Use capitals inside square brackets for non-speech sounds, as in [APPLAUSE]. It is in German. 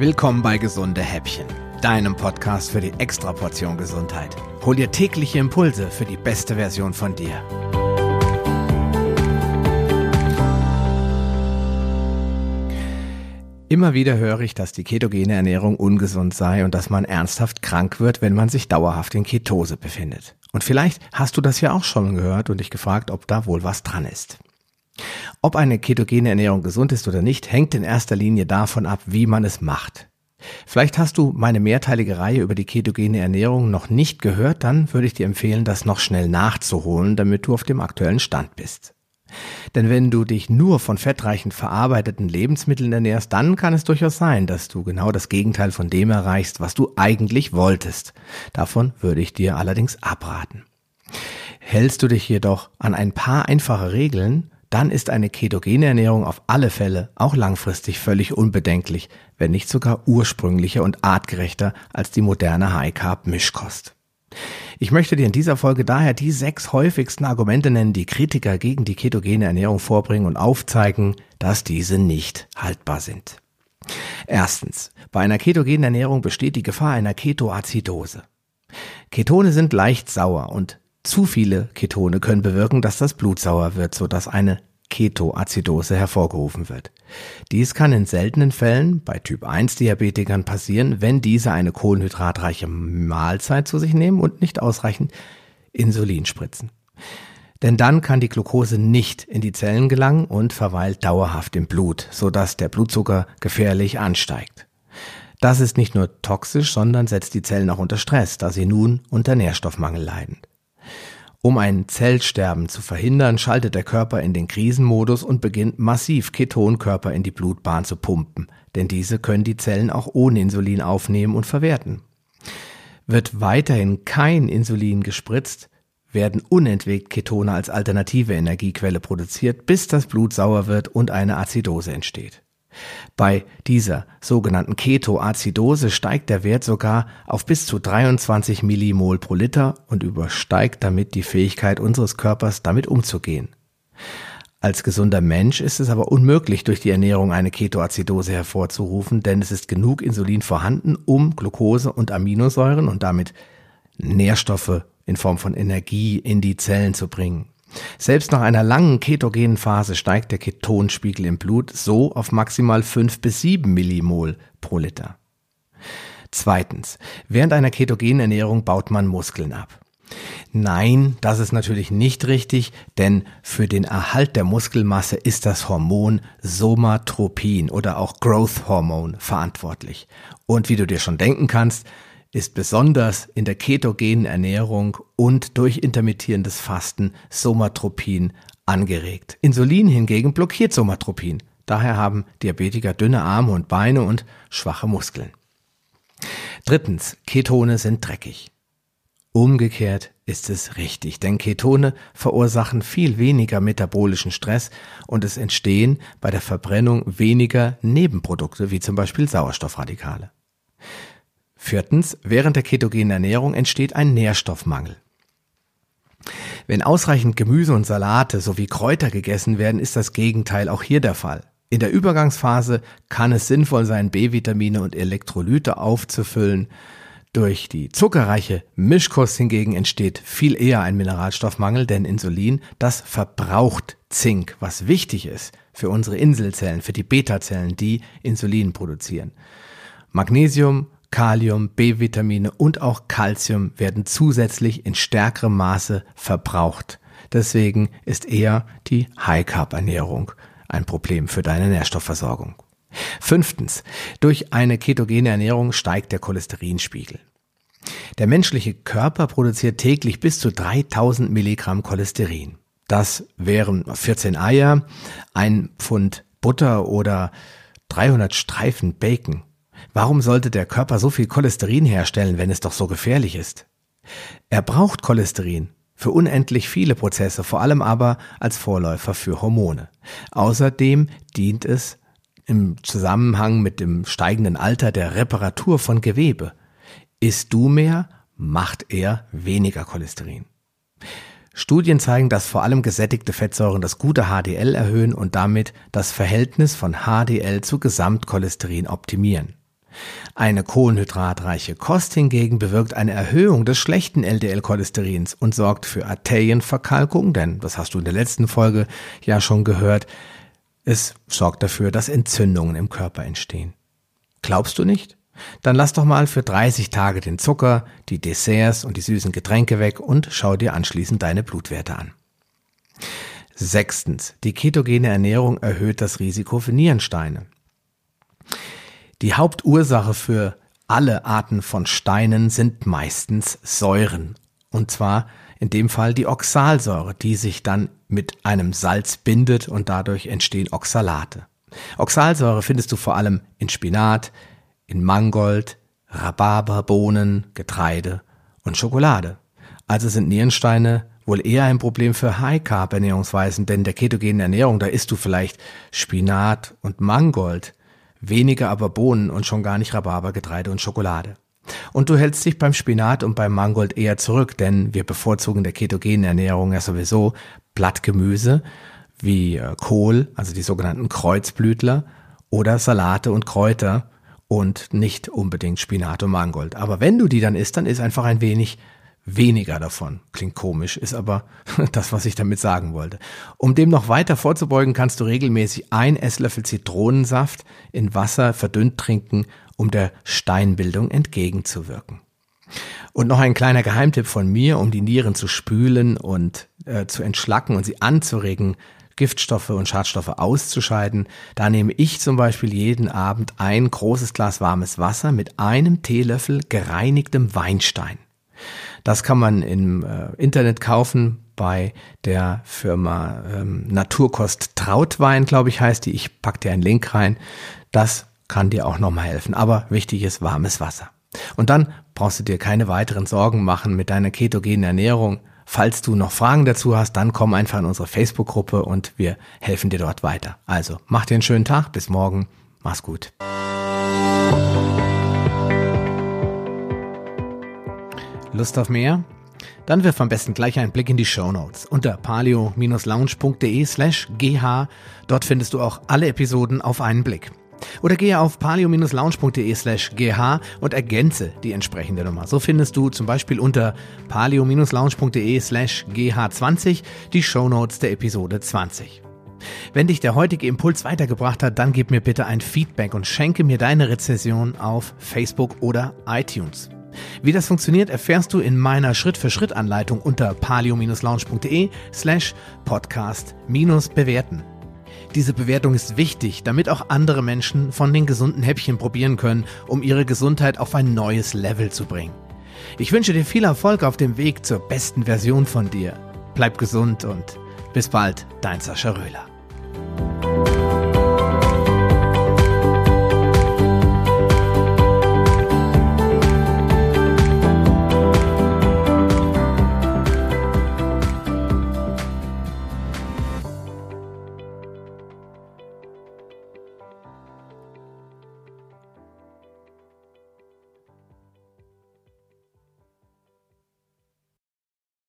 Willkommen bei Gesunde Häppchen, deinem Podcast für die Extraportion Gesundheit. Hol dir tägliche Impulse für die beste Version von dir. Immer wieder höre ich, dass die ketogene Ernährung ungesund sei und dass man ernsthaft krank wird, wenn man sich dauerhaft in Ketose befindet. Und vielleicht hast du das ja auch schon gehört und dich gefragt, ob da wohl was dran ist. Ob eine ketogene Ernährung gesund ist oder nicht, hängt in erster Linie davon ab, wie man es macht. Vielleicht hast du meine mehrteilige Reihe über die ketogene Ernährung noch nicht gehört, dann würde ich dir empfehlen, das noch schnell nachzuholen, damit du auf dem aktuellen Stand bist. Denn wenn du dich nur von fettreichen verarbeiteten Lebensmitteln ernährst, dann kann es durchaus sein, dass du genau das Gegenteil von dem erreichst, was du eigentlich wolltest. Davon würde ich dir allerdings abraten. Hältst du dich jedoch an ein paar einfache Regeln, dann ist eine ketogene Ernährung auf alle Fälle auch langfristig völlig unbedenklich, wenn nicht sogar ursprünglicher und artgerechter als die moderne High Carb Mischkost. Ich möchte dir in dieser Folge daher die sechs häufigsten Argumente nennen, die Kritiker gegen die ketogene Ernährung vorbringen und aufzeigen, dass diese nicht haltbar sind. Erstens. Bei einer ketogenen Ernährung besteht die Gefahr einer Ketoazidose. Ketone sind leicht sauer und zu viele Ketone können bewirken, dass das Blut sauer wird, sodass eine Ketoazidose hervorgerufen wird. Dies kann in seltenen Fällen bei Typ 1 Diabetikern passieren, wenn diese eine kohlenhydratreiche Mahlzeit zu sich nehmen und nicht ausreichend Insulin spritzen. Denn dann kann die Glucose nicht in die Zellen gelangen und verweilt dauerhaft im Blut, sodass der Blutzucker gefährlich ansteigt. Das ist nicht nur toxisch, sondern setzt die Zellen auch unter Stress, da sie nun unter Nährstoffmangel leiden. Um ein Zellsterben zu verhindern, schaltet der Körper in den Krisenmodus und beginnt massiv Ketonkörper in die Blutbahn zu pumpen, denn diese können die Zellen auch ohne Insulin aufnehmen und verwerten. Wird weiterhin kein Insulin gespritzt, werden unentwegt Ketone als alternative Energiequelle produziert, bis das Blut sauer wird und eine Azidose entsteht. Bei dieser sogenannten Ketoazidose steigt der Wert sogar auf bis zu 23 Millimol pro Liter und übersteigt damit die Fähigkeit unseres Körpers, damit umzugehen. Als gesunder Mensch ist es aber unmöglich, durch die Ernährung eine Ketoazidose hervorzurufen, denn es ist genug Insulin vorhanden, um Glucose und Aminosäuren und damit Nährstoffe in Form von Energie in die Zellen zu bringen. Selbst nach einer langen ketogenen Phase steigt der Ketonspiegel im Blut so auf maximal 5 bis 7 Millimol pro Liter. Zweitens, während einer ketogenen Ernährung baut man Muskeln ab. Nein, das ist natürlich nicht richtig, denn für den Erhalt der Muskelmasse ist das Hormon Somatropin oder auch Growth Hormone verantwortlich. Und wie du dir schon denken kannst, ist besonders in der ketogenen Ernährung und durch intermittierendes Fasten Somatropin angeregt. Insulin hingegen blockiert Somatropin. Daher haben Diabetiker dünne Arme und Beine und schwache Muskeln. Drittens, Ketone sind dreckig. Umgekehrt ist es richtig, denn Ketone verursachen viel weniger metabolischen Stress und es entstehen bei der Verbrennung weniger Nebenprodukte wie zum Beispiel Sauerstoffradikale. Viertens, während der ketogenen Ernährung entsteht ein Nährstoffmangel. Wenn ausreichend Gemüse und Salate sowie Kräuter gegessen werden, ist das Gegenteil auch hier der Fall. In der Übergangsphase kann es sinnvoll sein, B-Vitamine und Elektrolyte aufzufüllen. Durch die zuckerreiche Mischkost hingegen entsteht viel eher ein Mineralstoffmangel, denn Insulin, das verbraucht Zink, was wichtig ist für unsere Inselzellen, für die Beta-Zellen, die Insulin produzieren. Magnesium Kalium, B-Vitamine und auch Calcium werden zusätzlich in stärkerem Maße verbraucht. Deswegen ist eher die High-Carb-Ernährung ein Problem für deine Nährstoffversorgung. Fünftens. Durch eine ketogene Ernährung steigt der Cholesterinspiegel. Der menschliche Körper produziert täglich bis zu 3000 Milligramm Cholesterin. Das wären 14 Eier, ein Pfund Butter oder 300 Streifen Bacon. Warum sollte der Körper so viel Cholesterin herstellen, wenn es doch so gefährlich ist? Er braucht Cholesterin für unendlich viele Prozesse, vor allem aber als Vorläufer für Hormone. Außerdem dient es im Zusammenhang mit dem steigenden Alter der Reparatur von Gewebe. Isst du mehr, macht er weniger Cholesterin. Studien zeigen, dass vor allem gesättigte Fettsäuren das gute HDL erhöhen und damit das Verhältnis von HDL zu Gesamtcholesterin optimieren. Eine kohlenhydratreiche Kost hingegen bewirkt eine Erhöhung des schlechten LDL-Cholesterins und sorgt für Arterienverkalkung, denn das hast du in der letzten Folge ja schon gehört. Es sorgt dafür, dass Entzündungen im Körper entstehen. Glaubst du nicht? Dann lass doch mal für 30 Tage den Zucker, die Desserts und die süßen Getränke weg und schau dir anschließend deine Blutwerte an. Sechstens. Die ketogene Ernährung erhöht das Risiko für Nierensteine. Die Hauptursache für alle Arten von Steinen sind meistens Säuren. Und zwar in dem Fall die Oxalsäure, die sich dann mit einem Salz bindet und dadurch entstehen Oxalate. Oxalsäure findest du vor allem in Spinat, in Mangold, Rhabarberbohnen, Getreide und Schokolade. Also sind Nierensteine wohl eher ein Problem für High-Carb-Ernährungsweisen, denn der ketogenen Ernährung, da isst du vielleicht Spinat und Mangold, weniger aber Bohnen und schon gar nicht Rhabarber, Getreide und Schokolade. Und du hältst dich beim Spinat und beim Mangold eher zurück, denn wir bevorzugen der ketogenen Ernährung ja sowieso Blattgemüse wie äh, Kohl, also die sogenannten Kreuzblütler, oder Salate und Kräuter und nicht unbedingt Spinat und Mangold. Aber wenn du die dann isst, dann isst einfach ein wenig weniger davon. Klingt komisch, ist aber [LAUGHS] das, was ich damit sagen wollte. Um dem noch weiter vorzubeugen, kannst du regelmäßig ein Esslöffel Zitronensaft in Wasser verdünnt trinken, um der Steinbildung entgegenzuwirken. Und noch ein kleiner Geheimtipp von mir, um die Nieren zu spülen und äh, zu entschlacken und sie anzuregen, Giftstoffe und Schadstoffe auszuscheiden. Da nehme ich zum Beispiel jeden Abend ein großes Glas warmes Wasser mit einem Teelöffel gereinigtem Weinstein. Das kann man im äh, Internet kaufen bei der Firma ähm, Naturkost Trautwein, glaube ich, heißt die. Ich pack dir einen Link rein. Das kann dir auch nochmal helfen. Aber wichtig ist warmes Wasser. Und dann brauchst du dir keine weiteren Sorgen machen mit deiner ketogenen Ernährung. Falls du noch Fragen dazu hast, dann komm einfach in unsere Facebook-Gruppe und wir helfen dir dort weiter. Also, mach dir einen schönen Tag. Bis morgen. Mach's gut. Lust auf mehr? Dann wirf am besten gleich einen Blick in die Show Notes unter palio-lounge.de slash gh. Dort findest du auch alle Episoden auf einen Blick. Oder gehe auf palio-lounge.de slash gh und ergänze die entsprechende Nummer. So findest du zum Beispiel unter palio-lounge.de slash gh20 die Show Notes der Episode 20. Wenn dich der heutige Impuls weitergebracht hat, dann gib mir bitte ein Feedback und schenke mir deine Rezession auf Facebook oder iTunes. Wie das funktioniert, erfährst du in meiner Schritt-für-Schritt-Anleitung unter palio-lounge.de slash podcast-bewerten. Diese Bewertung ist wichtig, damit auch andere Menschen von den gesunden Häppchen probieren können, um ihre Gesundheit auf ein neues Level zu bringen. Ich wünsche dir viel Erfolg auf dem Weg zur besten Version von dir. Bleib gesund und bis bald, dein Sascha Röhler.